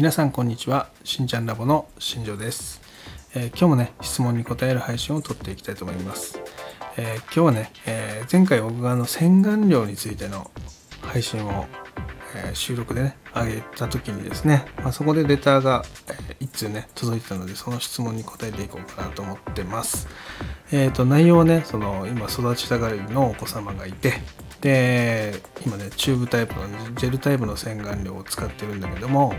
皆さんこんにちは。しんちゃんラボの新庄です、えー今日もね質問に答える配信を撮っていきたいと思います、えー今日はね、えー前回僕があの洗顔料についての配信を、え収録でね上げた時にですね、まあ、そこでレターが、えー一通ね届いてたのでその質問に答えていこうかなと思ってます。えっ、と内容はねその今育ちたがりのお子様がいてで今ねチューブタイプのジェルタイプの洗顔料を使ってるんだけども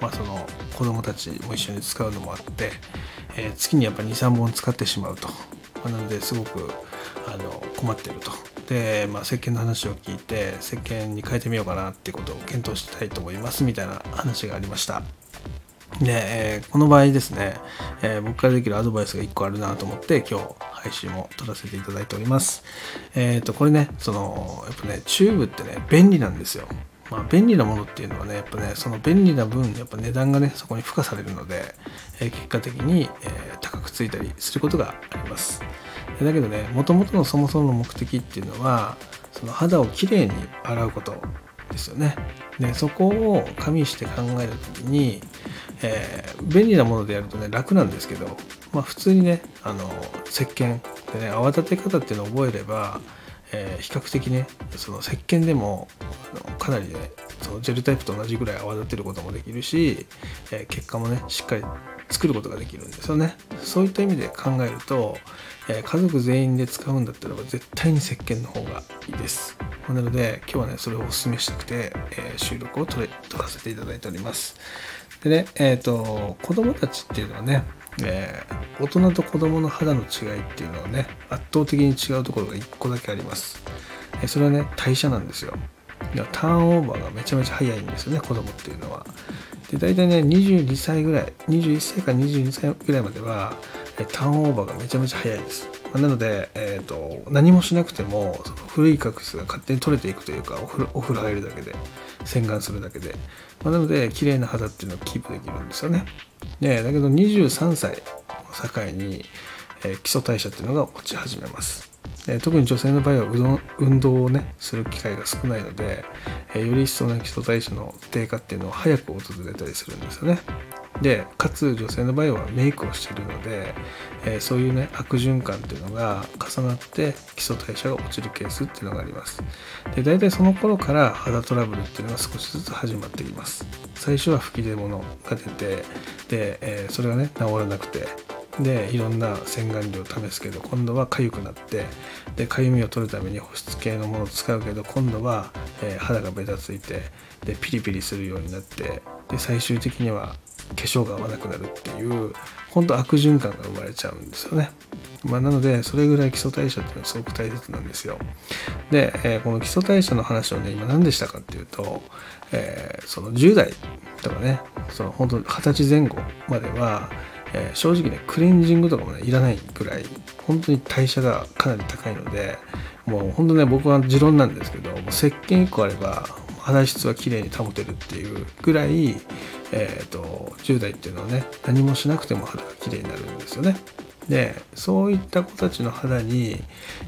まあ、その子供たちも一緒に使うのもあって、えー月にやっぱ23本使ってしまうと、まあなのですごくあの困ってると。で、まあ、石鹸の話を聞いて石鹸に変えてみようかなっていうことを検討したいと思いますみたいな話がありました。で、えーこの場合ですね、えー僕からできるアドバイスが1個あるなと思って今日配信も撮らせていただいております。えっ、とこれねそのやっぱねチューブってね便利なんですよ。まあ、便利なものっていうのはねやっぱねその便利な分やっぱ値段がねそこに付加されるので、えー結果的に、えー高くついたりすることがあります。だけどねもともとのそもそもの目的っていうのはその肌をきれいに洗うことですよね。でそこを加味して考えた時に、えー便利なものでやるとね楽なんですけど、まあ、普通にねあの石鹸でね泡立て方っていうのを覚えればえー比較的ねその石鹸でもかなりねそのジェルタイプと同じぐらい泡立てることもできるし、えー結果もねしっかり作ることができるんですよね。そういった意味で考えると、えー家族全員で使うんだったらば絶対に石鹸の方がいいです。なので今日はねそれをお勧めしたくて、えー収録を撮れ撮らせていただいております。でねえっ、と子供たちっていうのはねえー大人と子供の肌の違いっていうのはね圧倒的に違うところが1個だけあります、えそれはね代謝なんですよ。ターンオーバーがめちゃめちゃ早いんですよね子供っていうのは。で大体ね22歳ぐらい21歳から22歳ぐらいまではターンオーバーがめちゃめちゃ早いです。なので、えー、と何もしなくてもその古い角質が勝手に取れていくというかお風呂お風呂入るだけで洗顔するだけで、まあなので綺麗な肌っていうのをキープできるんですよね。でだけど23歳を境に、えー基礎代謝っていうのが落ち始めます。で特に女性の場合は運動をねする機会が少ないので、えより一層ね基礎代謝の低下っていうのは早く訪れたりするんですよね。でかつ女性の場合はメイクをしているので、えーそういうね悪循環っていうのが重なって基礎代謝が落ちるケースっていうのがあります。で大体その頃から肌トラブルっていうのが少しずつ始まってきます。最初は吹き出物が出てで、えーそれがね治らなくてでいろんな洗顔料を試すけど今度は痒くなってで痒みを取るために保湿系のものを使うけど今度は、えー肌がベタついてでピリピリするようになってで最終的には化粧が合わなくなるっていう本当悪循環が生まれちゃうんですよね。まあ、なのでそれぐらい基礎代謝っていうのはすごく大切なんですよ。で、えーこの基礎代謝の話をね今何でしたかっていうと、えーその10代とかねその本当20歳前後までは、えー正直ねクレンジングとかもねいらないぐらい本当に代謝がかなり高いのでもう本当ね僕は持論なんですけどもう石鹸1個あれば肌質は綺麗に保てるっていうぐらい、えー、と10代っていうのはね何もしなくても肌が綺麗になるんですよね。でそういった子たちの肌に、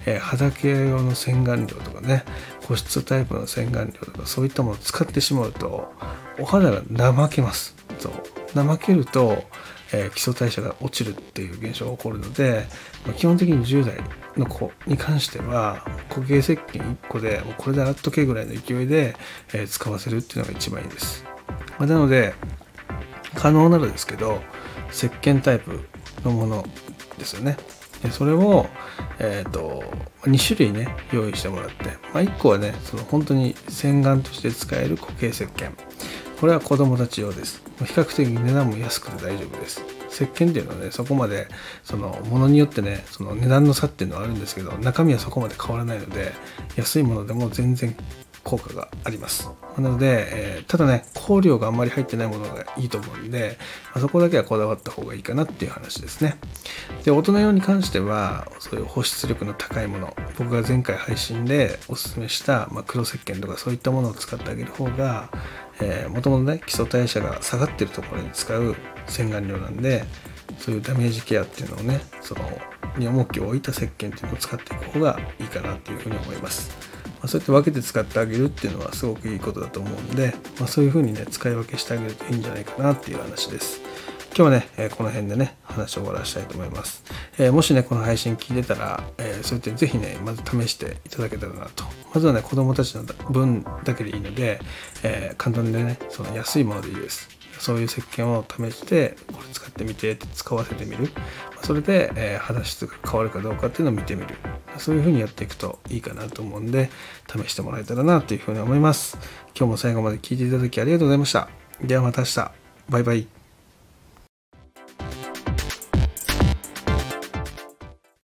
えー肌ケア用の洗顔料とかね保湿タイプの洗顔料とかそういったものを使ってしまうとお肌が怠けますそう怠けると、えー基礎代謝が落ちるっていう現象が起こるので、まあ基本的に10代の子に関しては固形石鹸1個でもうこれで洗っとけぐらいの勢いで、えー使わせるっていうのが一番いいです、まあなので可能ならですけど石鹸タイプのものですよね。でそれを、えー、と2種類ね用意してもらって、まあ、1個はねその本当に洗顔として使える固形石鹸。これは子供たち用です。比較的値段も安くて大丈夫です。石鹸っていうのはねそこまでそのものによってねその値段の差っていうのはあるんですけど中身はそこまで変わらないので安いものでも全然効果があります。なので、えーただね香料があんまり入ってないものがいいと思うんで、あそこだけはこだわった方がいいかなっていう話ですね。で大人用に関してはそういう保湿力の高いもの僕が前回配信でおすすめした、まあ、黒石鹸とかそういったものを使ってあげる方がもともとね基礎代謝が下がってるところに使う洗顔料なんでそういうダメージケアっていうのをねそのに重きを置いた石鹸っていうのを使っていく方がいいかなっていうふうに思います。あ、そうやって分けて使ってあげるっていうのはすごくいいことだと思うんで、まあ、そういうふうにね使い分けしてあげるといいんじゃないかなっていう話です。今日はね、えこの辺でね話を終わらしたいと思います、えー、もしねこの配信聞いてたら、えー、そうやってぜひねまず試していただけたらなと。まずはね子供たちの分だけでいいので、えー、簡単でねその安いものでいいです。そういう石鹸を試してこれ使ってみて使わせてみる。それで、え肌質が変わるかどうかっていうのを見てみる。そういうふうにやっていくといいかなと思うんで試してもらえたらなというふうに思います。今日も最後まで聞いていただきありがとうございました。ではまた明日。バイバイ。